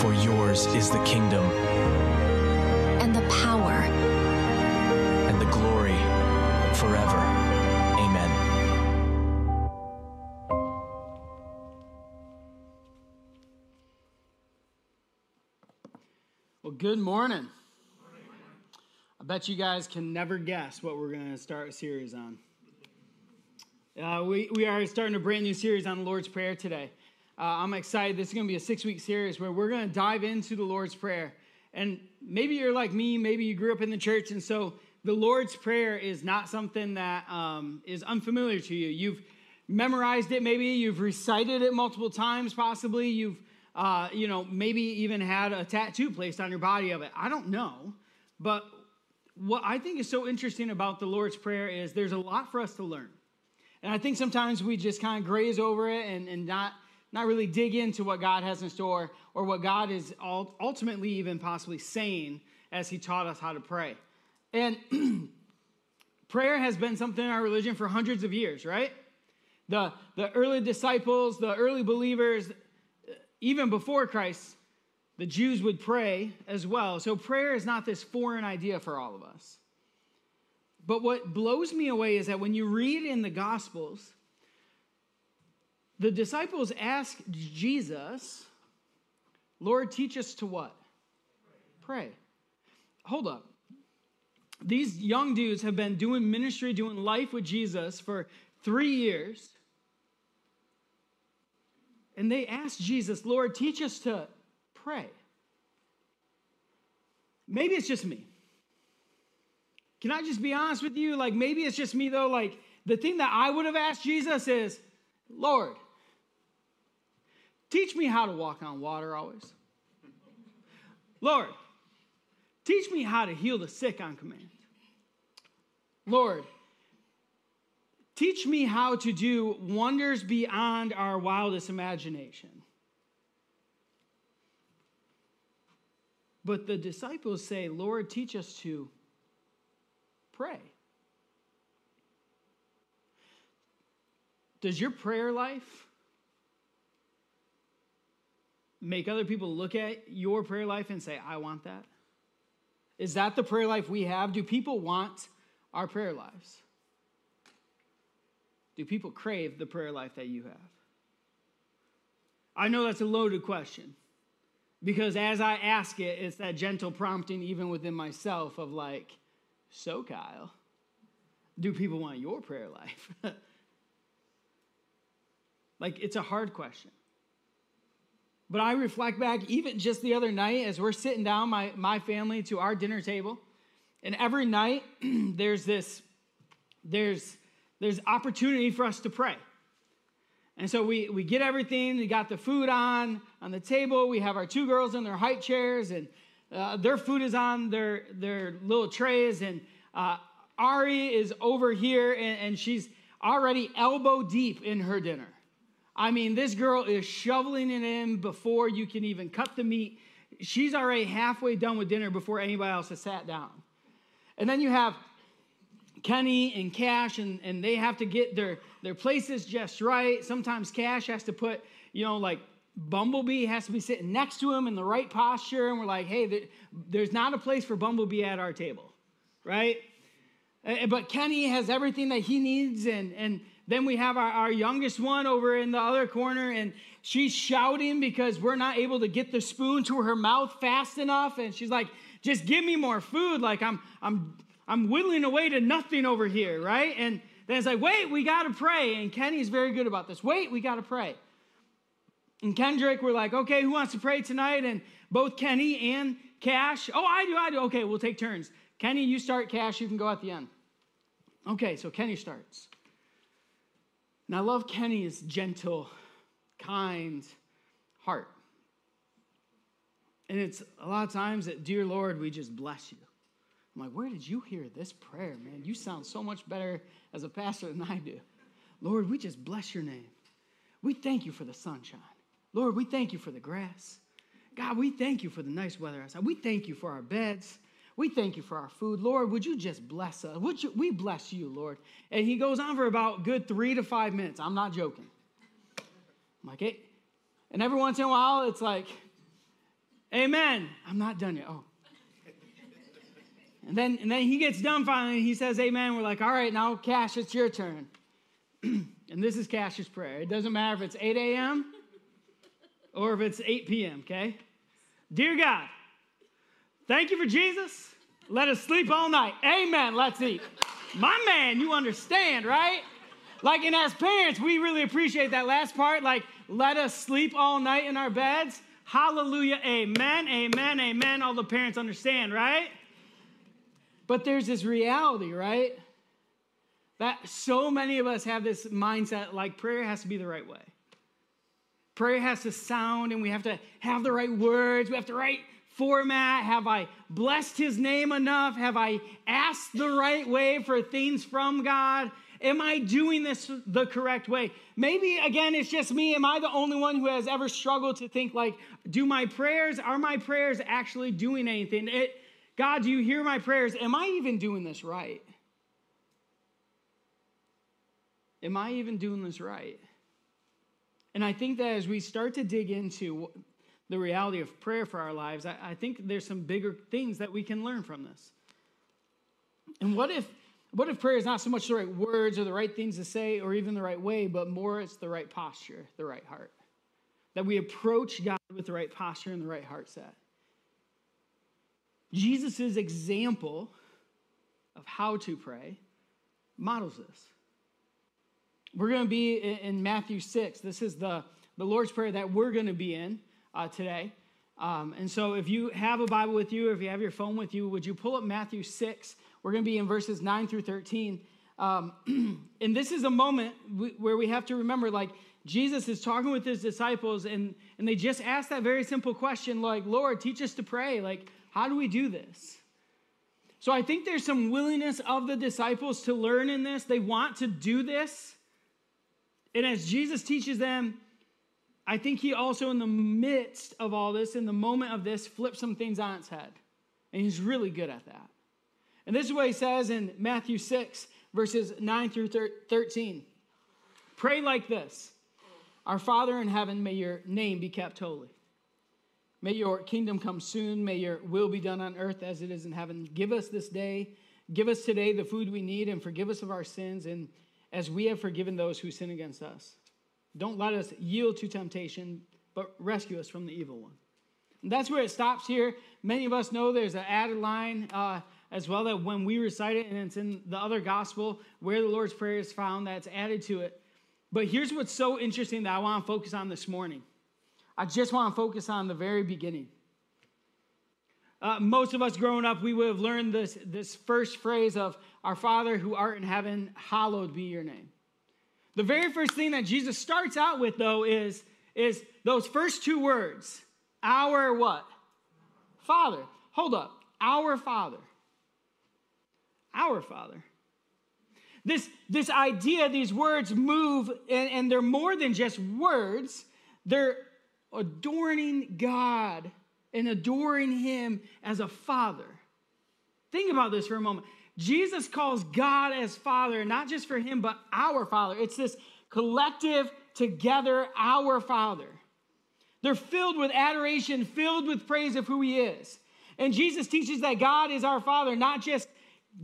For yours is the kingdom And the power and the glory forever. Amen. Well, good morning. I bet you guys can never guess what we're going to start a series on. Uh, we, we are starting a brand new series on the Lord's Prayer today. Uh, I'm excited. This is going to be a six week series where we're going to dive into the Lord's Prayer. And maybe you're like me, maybe you grew up in the church, and so the Lord's Prayer is not something that um, is unfamiliar to you. You've memorized it, maybe you've recited it multiple times, possibly you've, uh, you know, maybe even had a tattoo placed on your body of it. I don't know, but what I think is so interesting about the Lord's Prayer is there's a lot for us to learn. And I think sometimes we just kind of graze over it and, and not, not really dig into what God has in store or what God is ultimately even possibly saying as He taught us how to pray. And prayer has been something in our religion for hundreds of years, right? The, the early disciples, the early believers, even before Christ, the Jews would pray as well. So prayer is not this foreign idea for all of us. But what blows me away is that when you read in the Gospels, the disciples ask Jesus, Lord, teach us to what? Pray. Hold up. These young dudes have been doing ministry, doing life with Jesus for three years. And they ask Jesus, Lord, teach us to pray. Maybe it's just me. Can I just be honest with you? Like, maybe it's just me, though. Like, the thing that I would have asked Jesus is, Lord, teach me how to walk on water always. Lord, teach me how to heal the sick on command. Lord, teach me how to do wonders beyond our wildest imagination. But the disciples say, Lord, teach us to pray. Does your prayer life make other people look at your prayer life and say, I want that? Is that the prayer life we have? Do people want our prayer lives? Do people crave the prayer life that you have? I know that's a loaded question because as I ask it, it's that gentle prompting, even within myself, of like, so Kyle, do people want your prayer life? like, it's a hard question. But I reflect back, even just the other night, as we're sitting down, my, my family, to our dinner table, and every night there's this, there's, there's opportunity for us to pray. And so we, we get everything, we got the food on on the table, we have our two girls in their high chairs, and uh, their food is on their, their little trays, and uh, Ari is over here, and, and she's already elbow deep in her dinner. I mean, this girl is shoveling it in before you can even cut the meat. She's already halfway done with dinner before anybody else has sat down. And then you have Kenny and Cash, and, and they have to get their, their places just right. Sometimes Cash has to put, you know, like Bumblebee has to be sitting next to him in the right posture. And we're like, hey, there's not a place for Bumblebee at our table, right? Eh, eh, but Kenny has everything that he needs. And, and then we have our, our youngest one over in the other corner, and she's shouting because we're not able to get the spoon to her mouth fast enough. And she's like, just give me more food. Like I'm, I'm, I'm whittling away to nothing over here, right? And then it's like, wait, we got to pray. And Kenny's very good about this. Wait, we got to pray. And Kendrick, we're like, okay, who wants to pray tonight? And both Kenny and Cash, oh, I do, I do. Okay, we'll take turns. Kenny, you start. Cash, you can go at the end. Okay, so Kenny starts. And I love Kenny's gentle, kind heart. And it's a lot of times that, dear Lord, we just bless you. I'm like, where did you hear this prayer, man? You sound so much better as a pastor than I do. Lord, we just bless your name. We thank you for the sunshine. Lord, we thank you for the grass. God, we thank you for the nice weather outside. We thank you for our beds. We thank you for our food. Lord, would you just bless us? Would you, we bless you, Lord? And he goes on for about good three to five minutes. I'm not joking. I'm like, hey. And every once in a while, it's like, Amen. I'm not done yet. Oh. And then, and then he gets done finally. He says, Amen. We're like, all right, now, Cash, it's your turn. and this is Cash's prayer. It doesn't matter if it's 8 a.m. or if it's 8 p.m., okay? Dear God, thank you for Jesus. Let us sleep all night. Amen. Let's eat. My man, you understand, right? Like, and as parents, we really appreciate that last part. Like, let us sleep all night in our beds. Hallelujah. Amen. Amen. Amen. All the parents understand, right? But there's this reality, right? That so many of us have this mindset like prayer has to be the right way. Prayer has to sound, and we have to have the right words. We have to right format. Have I blessed his name enough? Have I asked the right way for things from God? Am I doing this the correct way? Maybe again, it's just me. Am I the only one who has ever struggled to think like, do my prayers, are my prayers actually doing anything? It, God, do you hear my prayers? Am I even doing this right? Am I even doing this right? And I think that as we start to dig into the reality of prayer for our lives, I, I think there's some bigger things that we can learn from this. And what if what if prayer is not so much the right words or the right things to say or even the right way, but more it's the right posture, the right heart? That we approach God with the right posture and the right heart set. Jesus' example of how to pray models this. We're going to be in Matthew 6. This is the, the Lord's Prayer that we're going to be in uh, today. Um, and so if you have a Bible with you, or if you have your phone with you, would you pull up Matthew 6? We're going to be in verses 9 through 13. Um, and this is a moment where we have to remember like, Jesus is talking with his disciples, and, and they just ask that very simple question, like, Lord, teach us to pray. Like, how do we do this? So I think there's some willingness of the disciples to learn in this. They want to do this. And as Jesus teaches them, I think he also, in the midst of all this, in the moment of this, flips some things on its head. And he's really good at that. And this is what he says in Matthew 6, verses 9 through 13. Pray like this Our Father in heaven, may your name be kept holy. May your kingdom come soon. May your will be done on earth as it is in heaven. Give us this day, give us today the food we need, and forgive us of our sins, and as we have forgiven those who sin against us. Don't let us yield to temptation, but rescue us from the evil one. And that's where it stops here. Many of us know there's an added line. Uh, as well that when we recite it, and it's in the other gospel where the Lord's Prayer is found, that's added to it. But here's what's so interesting that I want to focus on this morning. I just want to focus on the very beginning. Uh, most of us growing up, we would have learned this, this first phrase of, Our Father who art in heaven, hallowed be your name. The very first thing that Jesus starts out with, though, is, is those first two words Our what? Father. Hold up. Our Father our Father. This, this idea, these words move, and, and they're more than just words, they're adoring God and adoring Him as a Father. Think about this for a moment. Jesus calls God as Father, not just for Him, but our Father. It's this collective, together, our Father. They're filled with adoration, filled with praise of who He is. And Jesus teaches that God is our Father, not just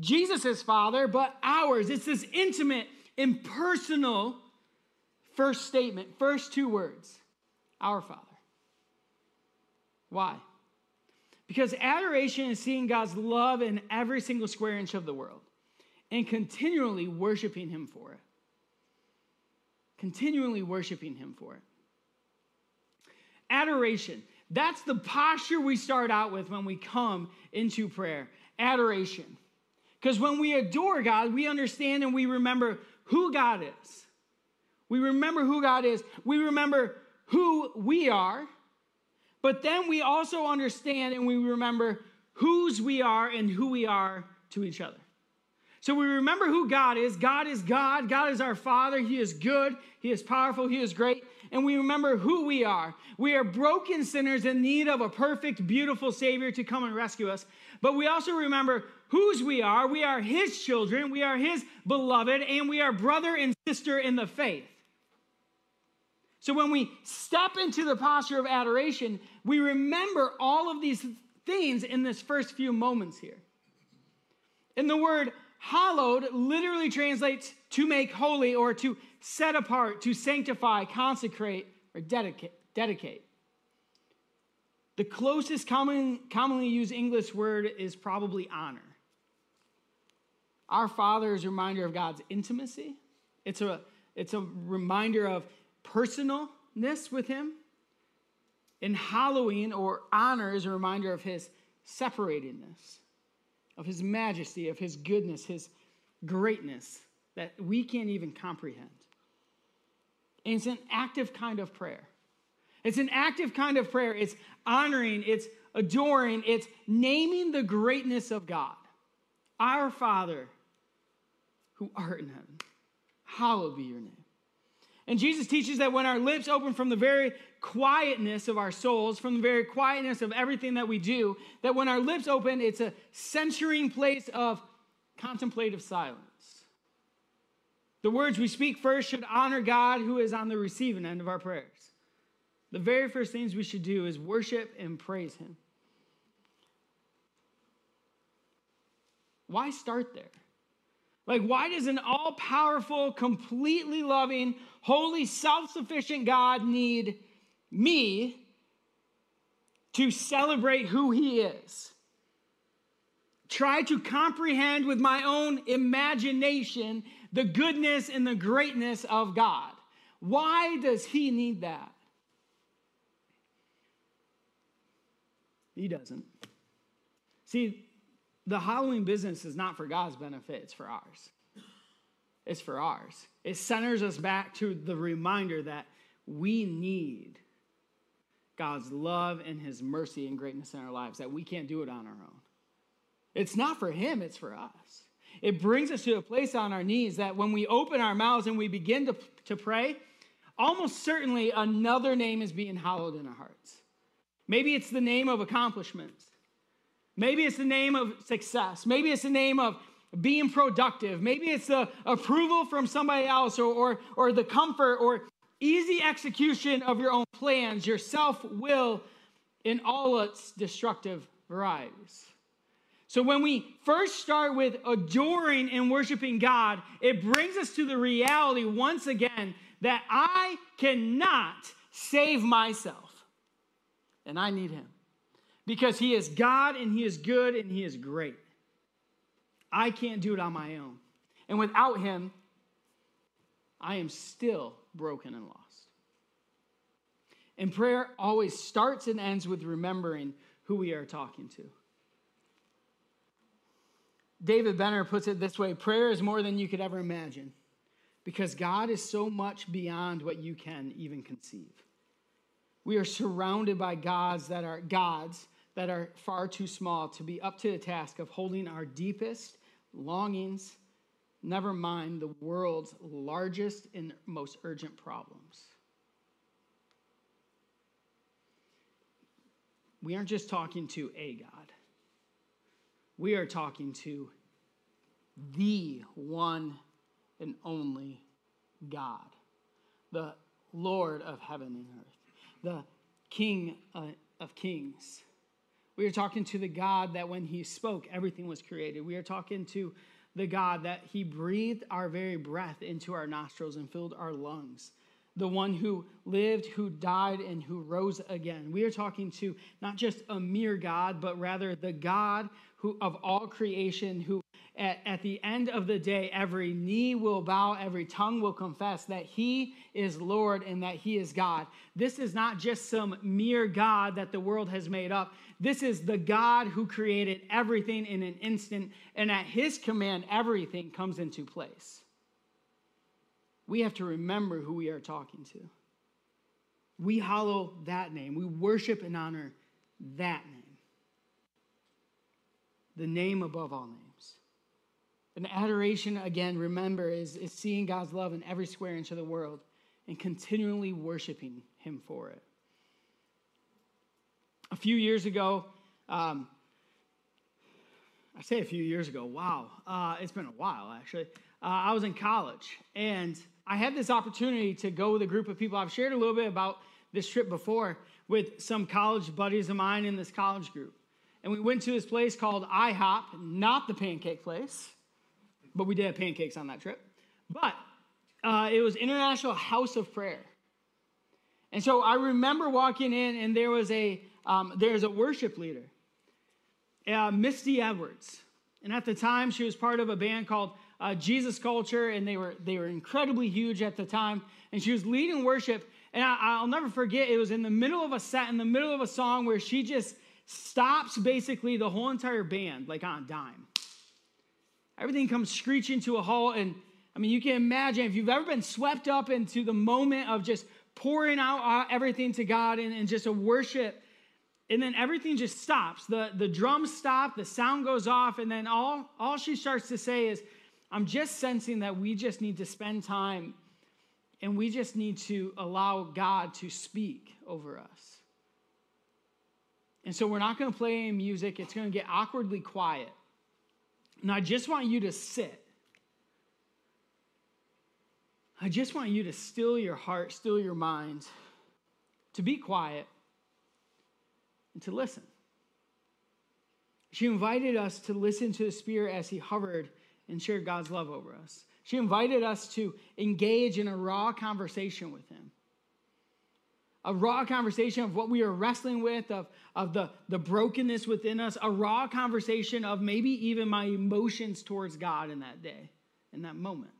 Jesus' Father, but ours. It's this intimate, impersonal first statement, first two words Our Father. Why? Because adoration is seeing God's love in every single square inch of the world and continually worshiping Him for it. Continually worshiping Him for it. Adoration. That's the posture we start out with when we come into prayer. Adoration. Because when we adore God, we understand and we remember who God is. We remember who God is. We remember who we are, but then we also understand and we remember whose we are and who we are to each other. So we remember who God is. God is God. God is our Father. He is good. He is powerful. He is great. And we remember who we are. We are broken sinners in need of a perfect, beautiful Savior to come and rescue us. But we also remember whose we are. We are His children. We are His beloved. And we are brother and sister in the faith. So when we step into the posture of adoration, we remember all of these things in this first few moments here. And the word Hallowed literally translates to make holy or to set apart, to sanctify, consecrate, or dedicate. dedicate. The closest common, commonly used English word is probably honor. Our Father is a reminder of God's intimacy. It's a, it's a reminder of personalness with Him. And hallowing or honor is a reminder of His separatedness of his majesty, of his goodness, his greatness that we can't even comprehend. And it's an active kind of prayer. It's an active kind of prayer. It's honoring, it's adoring, it's naming the greatness of God. Our Father who art in heaven, hallowed be your name. And Jesus teaches that when our lips open from the very quietness of our souls, from the very quietness of everything that we do, that when our lips open, it's a censuring place of contemplative silence. The words we speak first should honor God who is on the receiving end of our prayers. The very first things we should do is worship and praise Him. Why start there? Like, why does an all powerful, completely loving, holy, self sufficient God need me to celebrate who He is? Try to comprehend with my own imagination the goodness and the greatness of God. Why does He need that? He doesn't. See, the hallowing business is not for God's benefit, it's for ours. It's for ours. It centers us back to the reminder that we need God's love and his mercy and greatness in our lives, that we can't do it on our own. It's not for him, it's for us. It brings us to a place on our knees that when we open our mouths and we begin to, to pray, almost certainly another name is being hallowed in our hearts. Maybe it's the name of accomplishments. Maybe it's the name of success. Maybe it's the name of being productive. Maybe it's the approval from somebody else or, or, or the comfort or easy execution of your own plans, your self will in all its destructive varieties. So, when we first start with adoring and worshiping God, it brings us to the reality once again that I cannot save myself and I need Him because He is God and He is good and He is great. I can't do it on my own. And without Him, I am still broken and lost. And prayer always starts and ends with remembering who we are talking to. David Benner puts it this way prayer is more than you could ever imagine because God is so much beyond what you can even conceive. We are surrounded by gods that are gods that are far too small to be up to the task of holding our deepest longings, never mind the world's largest and most urgent problems. We aren't just talking to a God, we are talking to the one and only God, the Lord of heaven and earth, the King uh, of kings we are talking to the God that when He spoke, everything was created. We are talking to the God that He breathed our very breath into our nostrils and filled our lungs. The one who lived, who died, and who rose again. We are talking to not just a mere God, but rather the God who of all creation, who at, at the end of the day, every knee will bow, every tongue will confess that He is Lord and that He is God. This is not just some mere God that the world has made up. This is the God who created everything in an instant, and at His command, everything comes into place. We have to remember who we are talking to. We hallow that name. We worship and honor that name. The name above all names. And adoration, again, remember, is, is seeing God's love in every square inch of the world and continually worshiping Him for it. A few years ago, um, I say a few years ago, wow, uh, it's been a while actually. Uh, I was in college and I had this opportunity to go with a group of people. I've shared a little bit about this trip before with some college buddies of mine in this college group. And we went to this place called IHOP, not the pancake place, but we did have pancakes on that trip. But uh, it was International House of Prayer. And so I remember walking in, and there was a um, there's a worship leader, uh, Misty Edwards, and at the time she was part of a band called uh, Jesus Culture, and they were they were incredibly huge at the time. And she was leading worship, and I, will never forget. It was in the middle of a set, in the middle of a song, where she just stops basically the whole entire band, like on dime. Everything comes screeching to a halt, and I mean, you can imagine if you've ever been swept up into the moment of just pouring out uh, everything to God and, and just a worship, and then everything just stops. The, the drums stop, the sound goes off, and then all, all she starts to say is, I'm just sensing that we just need to spend time and we just need to allow God to speak over us. And so we're not going to play any music, it's going to get awkwardly quiet. And I just want you to sit. I just want you to still your heart, still your mind, to be quiet, and to listen. She invited us to listen to the Spirit as He hovered and shared God's love over us. She invited us to engage in a raw conversation with Him. A raw conversation of what we are wrestling with, of, of the, the brokenness within us, a raw conversation of maybe even my emotions towards God in that day, in that moment.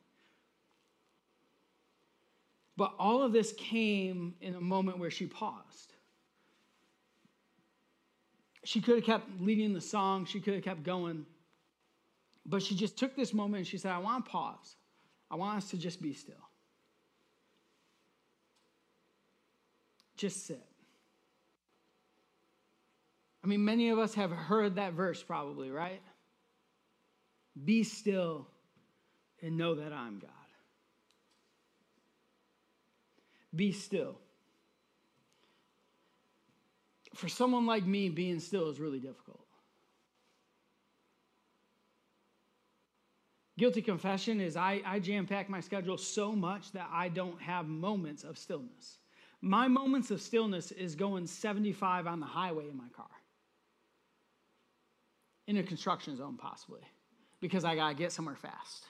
But all of this came in a moment where she paused. She could have kept leading the song, she could have kept going. But she just took this moment and she said, I want to pause. I want us to just be still. Just sit. I mean, many of us have heard that verse probably, right? Be still and know that I'm God. Be still. For someone like me, being still is really difficult. Guilty confession is I, I jam pack my schedule so much that I don't have moments of stillness. My moments of stillness is going 75 on the highway in my car. In a construction zone, possibly, because I gotta get somewhere fast.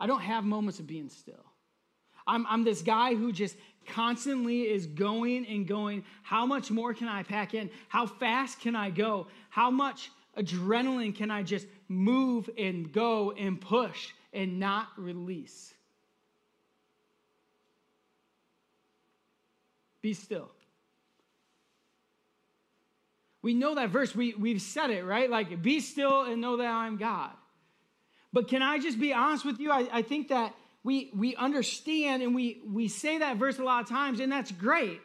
I don't have moments of being still. I'm, I'm this guy who just constantly is going and going. How much more can I pack in? How fast can I go? How much adrenaline can I just move and go and push and not release? Be still. We know that verse, we, we've said it, right? Like, be still and know that I'm God. But can I just be honest with you? I, I think that we, we understand and we, we say that verse a lot of times, and that's great.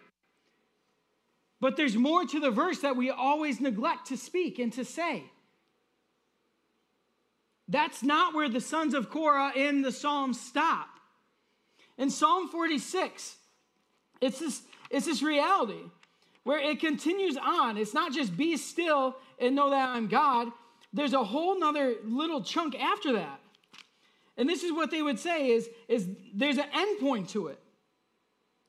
But there's more to the verse that we always neglect to speak and to say. That's not where the sons of Korah in the Psalms stop. In Psalm 46, it's this, it's this reality where it continues on. It's not just be still and know that I'm God. There's a whole nother little chunk after that. And this is what they would say is, is there's an end point to it.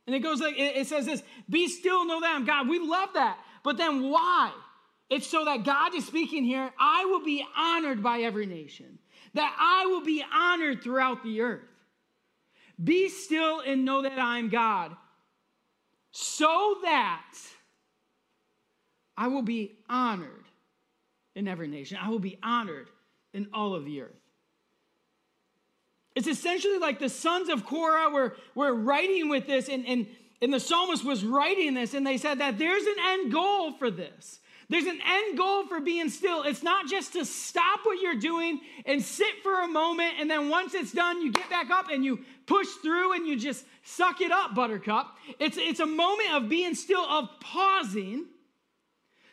And it goes like, it says this, be still, know that I'm God. We love that. But then why? It's so that God is speaking here, I will be honored by every nation, that I will be honored throughout the earth. Be still and know that I'm God, so that I will be honored in every nation. I will be honored in all of the earth. It's essentially like the sons of Korah were, were writing with this, and, and, and the psalmist was writing this, and they said that there's an end goal for this. There's an end goal for being still. It's not just to stop what you're doing and sit for a moment, and then once it's done, you get back up and you push through and you just suck it up, buttercup. It's, it's a moment of being still, of pausing,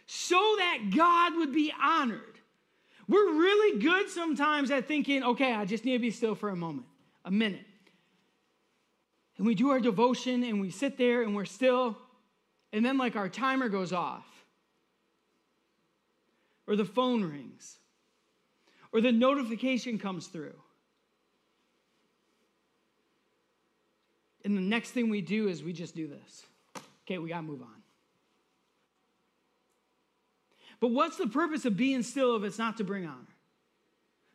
so that God would be honored. We're really good sometimes at thinking, okay, I just need to be still for a moment, a minute. And we do our devotion and we sit there and we're still, and then like our timer goes off or the phone rings, or the notification comes through. And the next thing we do is we just do this. Okay, we got to move on. But what's the purpose of being still if it's not to bring honor?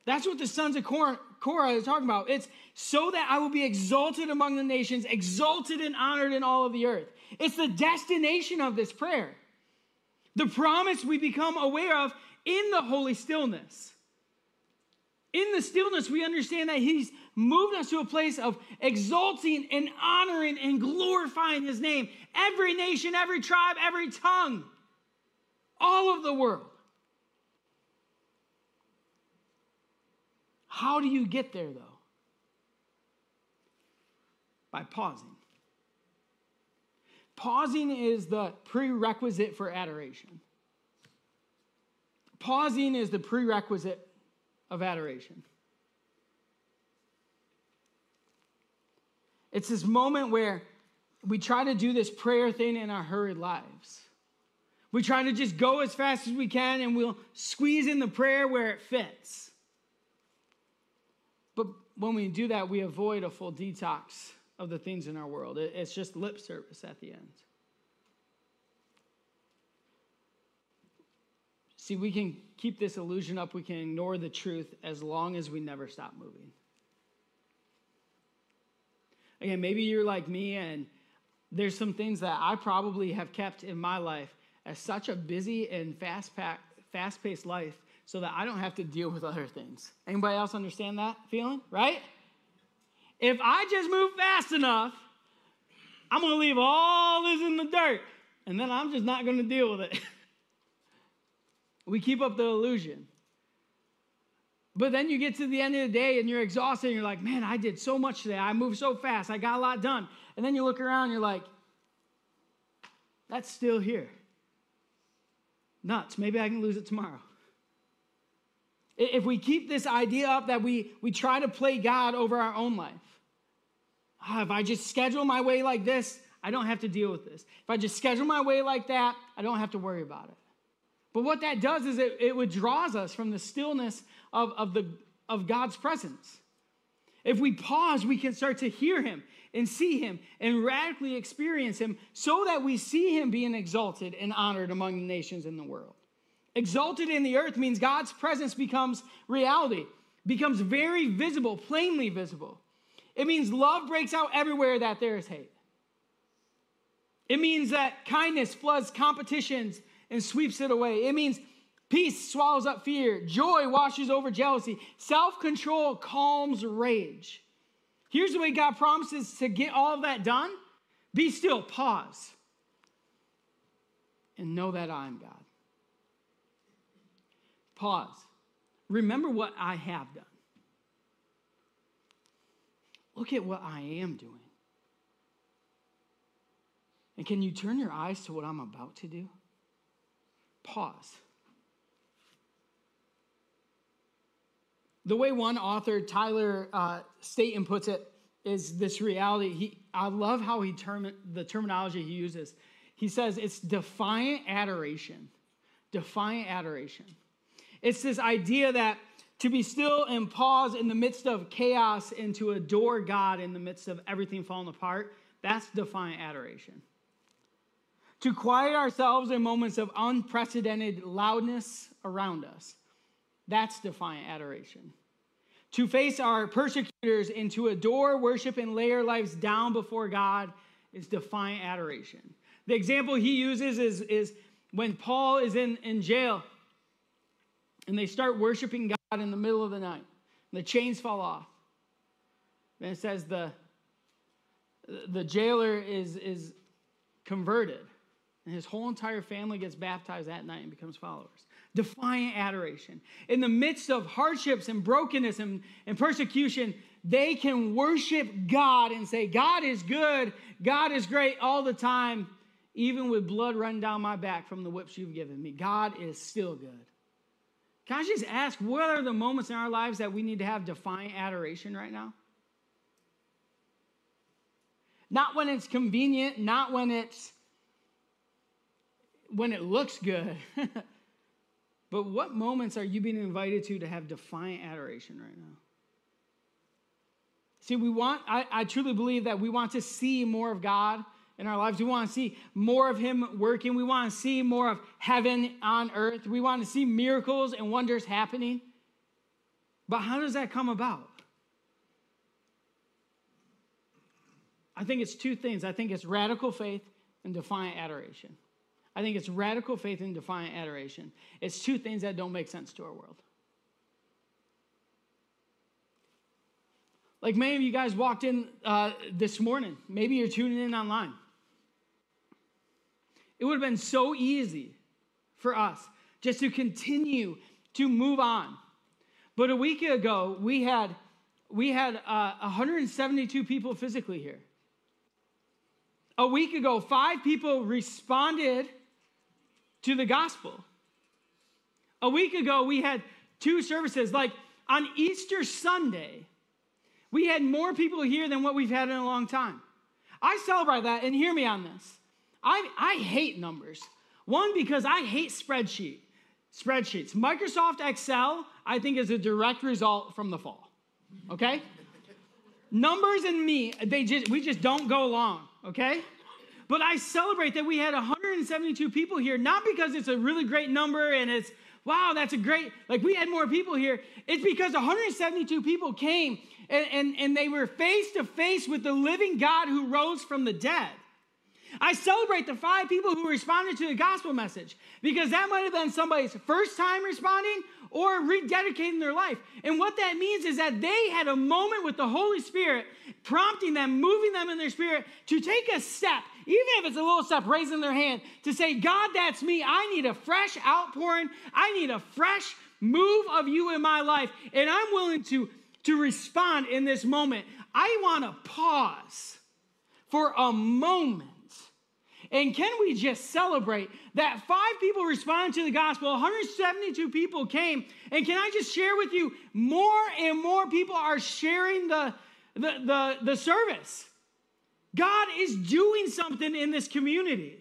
That's what the sons of Korah, are talking about. It's so that I will be exalted among the nations, exalted and honored in all of the earth. It's the destination of this prayer. The promise we become aware of in the holy stillness. In the stillness, we understand that He's moved us to a place of exalting and honoring and glorifying His name. Every nation, every tribe, every tongue, all of the world. How do you get there, though? By pausing. Pausing is the prerequisite for adoration. Pausing is the prerequisite of adoration. It's this moment where we try to do this prayer thing in our hurried lives. We try to just go as fast as we can and we'll squeeze in the prayer where it fits. But when we do that, we avoid a full detox of the things in our world. It's just lip service at the end. See, we can keep this illusion up, we can ignore the truth as long as we never stop moving. Again, maybe you're like me, and there's some things that I probably have kept in my life such a busy and fast paced life so that I don't have to deal with other things. Anybody else understand that feeling, right? If I just move fast enough, I'm going to leave all this in the dirt, and then I'm just not going to deal with it. we keep up the illusion. But then you get to the end of the day and you're exhausted and you're like, man, I did so much today. I moved so fast. I got a lot done. And then you look around and you're like, that's still here. Nuts. Maybe I can lose it tomorrow. If we keep this idea up that we, we try to play God over our own life, oh, if I just schedule my way like this, I don't have to deal with this. If I just schedule my way like that, I don't have to worry about it. But what that does is it, it withdraws us from the stillness of, of, the, of God's presence. If we pause, we can start to hear him and see him and radically experience him so that we see him being exalted and honored among the nations in the world. Exalted in the earth means God's presence becomes reality, becomes very visible, plainly visible. It means love breaks out everywhere that there is hate. It means that kindness floods competitions and sweeps it away. It means peace swallows up fear, joy washes over jealousy, self control calms rage. Here's the way God promises to get all of that done be still, pause, and know that I am God. Pause. Remember what I have done. Look at what I am doing. And can you turn your eyes to what I'm about to do? Pause. The way one author, Tyler uh, puts it is this reality. He, I love how he term, the terminology he uses. He says it's defiant adoration. Defiant adoration. It's this idea that to be still and pause in the midst of chaos and to adore God in the midst of everything falling apart, that's defiant adoration. To quiet ourselves in moments of unprecedented loudness around us, that's defiant adoration. To face our persecutors and to adore, worship, and lay our lives down before God is defiant adoration. The example he uses is, is when Paul is in, in jail and they start worshiping God in the middle of the night. And the chains fall off. And it says the, the jailer is, is converted. And his whole entire family gets baptized that night and becomes followers. Defiant adoration. In the midst of hardships and brokenness and, and persecution, they can worship God and say, God is good, God is great all the time, even with blood running down my back from the whips you've given me. God is still good. Can I just ask, what are the moments in our lives that we need to have defiant adoration right now? Not when it's convenient, not when it's when it looks good. but what moments are you being invited to to have defiant adoration right now? See, we want, I, I truly believe that we want to see more of God in our lives. We want to see more of Him working. We want to see more of heaven on earth. We want to see miracles and wonders happening. But how does that come about? I think it's two things. I think it's radical faith and defiant adoration. I think it's radical faith and defiant adoration. It's two things that don't make sense to our world. Like many of you guys walked in uh, this morning, maybe you're tuning in online. It would have been so easy for us just to continue to move on. But a week ago, we had we had uh, 172 people physically here. A week ago, five people responded to the gospel. A week ago, we had two services. Like on Easter Sunday, we had more people here than what we've had in a long time. I celebrate that, and hear me on this. I, I hate numbers. One, because I hate spreadsheet, spreadsheets. Microsoft Excel, I think, is a direct result from the fall. Okay? numbers and me, they just we just don't go along, okay? But I celebrate that we had 172 people here, not because it's a really great number and it's, wow, that's a great, like we had more people here. It's because 172 people came and, and, and they were face to face with the living God who rose from the dead. I celebrate the five people who responded to the gospel message because that might have been somebody's first time responding or rededicating their life. And what that means is that they had a moment with the Holy Spirit prompting them, moving them in their spirit to take a step, even if it's a little step, raising their hand to say, God, that's me. I need a fresh outpouring. I need a fresh move of you in my life. And I'm willing to, to respond in this moment. I want to pause for a moment and can we just celebrate that five people responded to the gospel, 172 people came. And can I just share with you, more and more people are sharing the, the, the, the service. God is doing something in this community.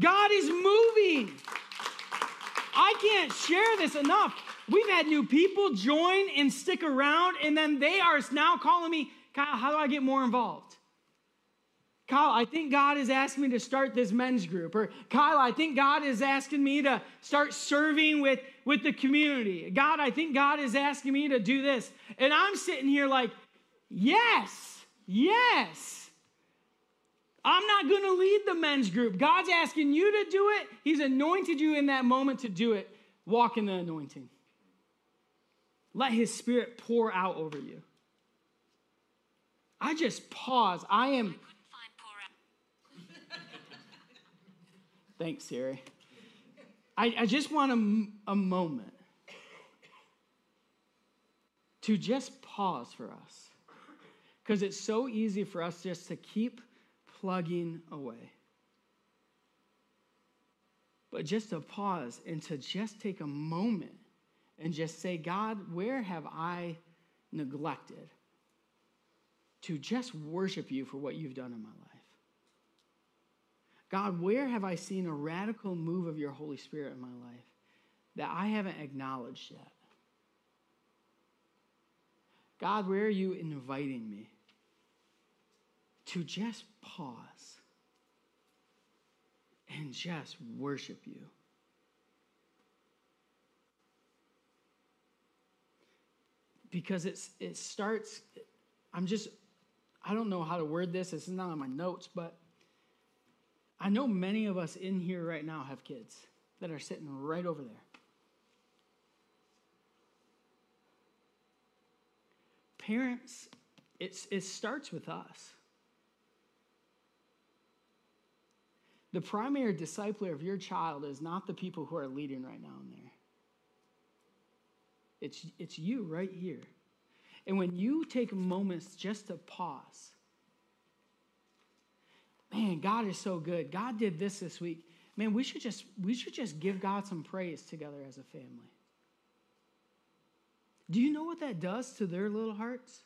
God is moving. I can't share this enough. We've had new people join and stick around, and then they are now calling me, Kyle, how do I get more involved? Kyle, I think God is asking me to start this men's group. Or Kyle, I think God is asking me to start serving with, with the community. God, I think God is asking me to do this. And I'm sitting here like, yes, yes. I'm not going to lead the men's group. God's asking you to do it. He's anointed you in that moment to do it. Walk in the anointing. Let his spirit pour out over you. I just pause. I am Thanks, Siri. I, I just want a, a moment to just pause for us because it's so easy for us just to keep plugging away. But just to pause and to just take a moment and just say, God, where have I neglected to just worship you for what you've done in my life? God, where have I seen a radical move of your Holy Spirit in my life that I haven't acknowledged yet? God, where are you inviting me to just pause and just worship you? Because it's, it starts, I'm just, I don't know how to word this, this is not on my notes, but I know many of us in here right now have kids that are sitting right over there. Parents, it's, it starts with us. the primary discipler of your child is not the people who are leading right now in there. It's, it's you right here. And when you take moments just to pause, man, God is so good. God did this this week. Man, we should just we should just give God some praise together as a family. Do you know what that does to their little hearts?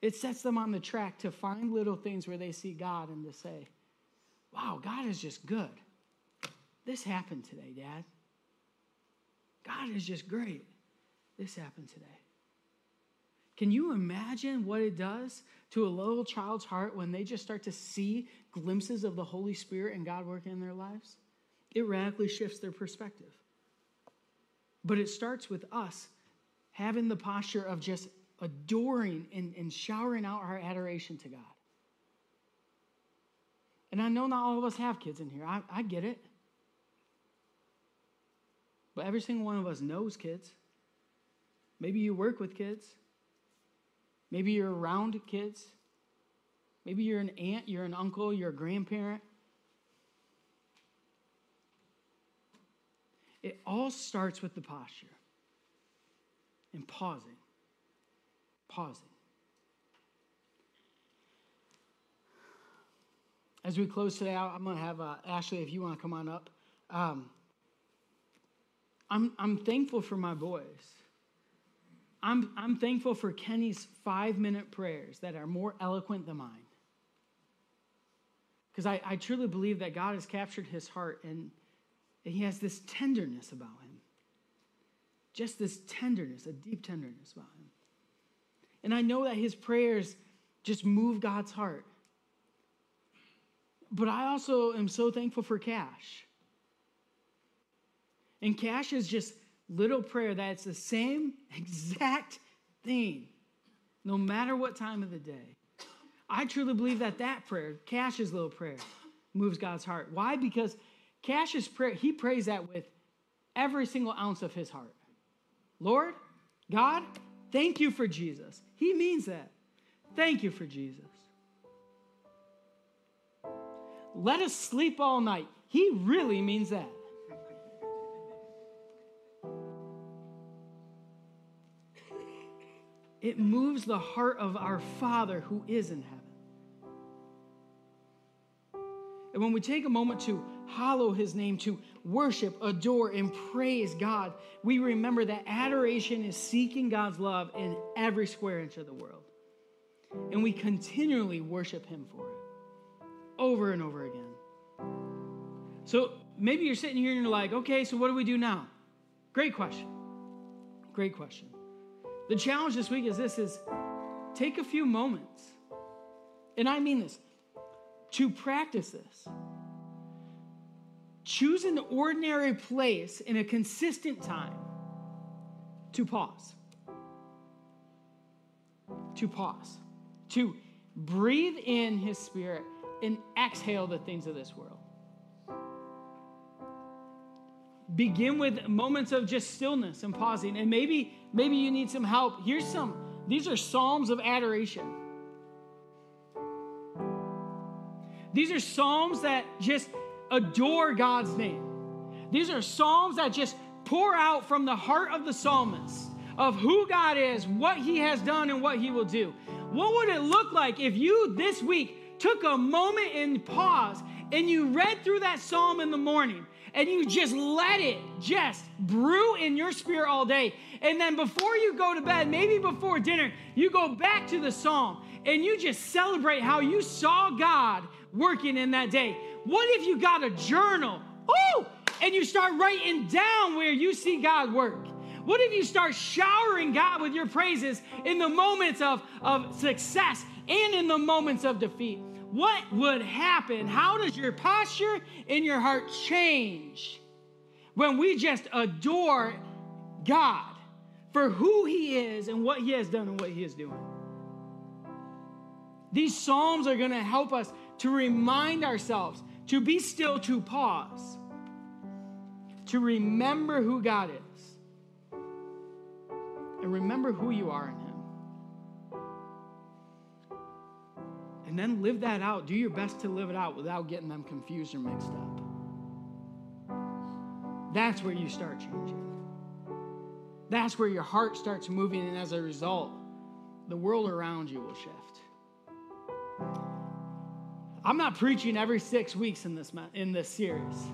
It sets them on the track to find little things where they see God and to say, wow, God is just good. This happened today, Dad. God is just great. This happened today. Can you imagine what it does to a little child's heart when they just start to see glimpses of the Holy Spirit and God working in their lives? It radically shifts their perspective. But it starts with us having the posture of just adoring and, and showering out our adoration to God. And I know not all of us have kids in here. I, I get it. But every single one of us knows kids. Maybe you work with kids. Maybe you're around kids. Maybe you're an aunt, you're an uncle, you're a grandparent. It all starts with the posture and pausing. Pausing. As we close today, I'm going to have uh, Ashley, if you want to come on up. Um, I'm, I'm thankful for my boys. I'm, I'm thankful for Kenny's five minute prayers that are more eloquent than mine. Because I, I truly believe that God has captured his heart and, and he has this tenderness about him. Just this tenderness, a deep tenderness about him. And I know that his prayers just move God's heart. But I also am so thankful for Cash. And Cash is just little prayer that it's the same exact thing, no matter what time of the day. I truly believe that that prayer, Cash's little prayer, moves God's heart. Why? Because Cash's prayer, he prays that with every single ounce of his heart. Lord, God, thank you for Jesus. He means that. Thank you for Jesus. Let us sleep all night. He really means that. It moves the heart of our Father who is in heaven. And when we take a moment to hallow his name, to worship, adore, and praise God, we remember that adoration is seeking God's love in every square inch of the world. And we continually worship him for it over and over again. So maybe you're sitting here and you're like, okay, so what do we do now? Great question. Great question. The challenge this week is this is take a few moments. And I mean this to practice this. Choose an ordinary place in a consistent time to pause. To pause. To breathe in his spirit and exhale the things of this world. Begin with moments of just stillness and pausing. And maybe, maybe you need some help. Here's some. These are psalms of adoration. These are psalms that just adore God's name. These are psalms that just pour out from the heart of the psalmist of who God is, what he has done, and what he will do. What would it look like if you this week took a moment and pause and you read through that psalm in the morning and you just let it just brew in your spirit all day. And then before you go to bed, maybe before dinner, you go back to the psalm and you just celebrate how you saw God working in that day. What if you got a journal? Oh, and you start writing down where you see God work? What if you start showering God with your praises in the moments of, of success and in the moments of defeat? what would happen? How does your posture in your heart change when we just adore God for who He is and what He has done and what He is doing? These Psalms are going to help us to remind ourselves to be still, to pause, to remember who God is, and remember who you are in Him. And then live that out. Do your best to live it out without getting them confused or mixed up. That's where you start changing. That's where your heart starts moving, and as a result, the world around you will shift. I'm not preaching every six weeks in this, in this series.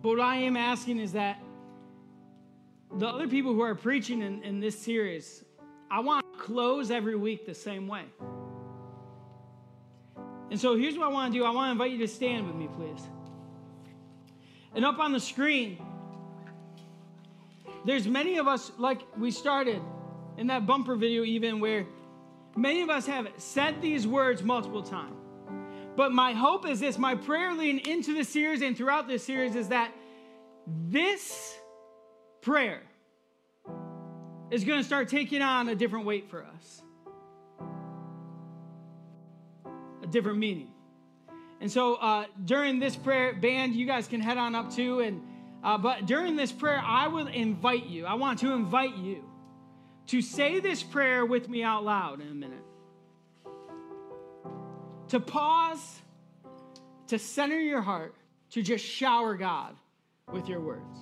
But what I am asking is that the other people who are preaching in, in this series, I want to close every week the same way. And so here's what I want to do I want to invite you to stand with me, please. And up on the screen, there's many of us, like we started in that bumper video, even where many of us have said these words multiple times. But my hope is this my prayer leading into the series and throughout this series is that this prayer is going to start taking on a different weight for us, a different meaning. And so uh, during this prayer, band, you guys can head on up too. And uh, but during this prayer, I will invite you. I want to invite you to say this prayer with me out loud in a minute to pause, to center your heart, to just shower God with your words.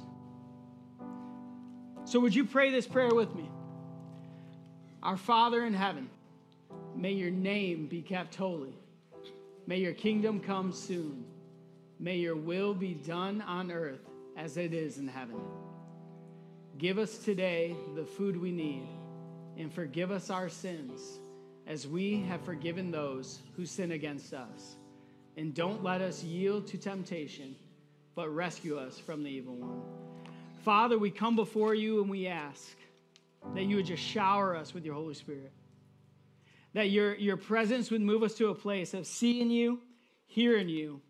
So, would you pray this prayer with me? Our Father in heaven, may your name be kept holy. May your kingdom come soon. May your will be done on earth as it is in heaven. Give us today the food we need and forgive us our sins as we have forgiven those who sin against us. And don't let us yield to temptation, but rescue us from the evil one. Father, we come before you and we ask that you would just shower us with your Holy Spirit. That your, your presence would move us to a place of seeing you, hearing you,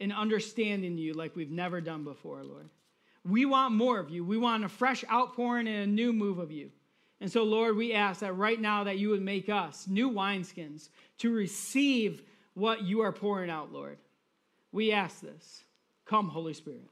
and understanding you like we've never done before, Lord. We want more of you. We want a fresh outpouring and a new move of you. And so, Lord, we ask that right now that you would make us new wineskins to receive what you are pouring out, Lord. We ask this. Come, Holy Spirit.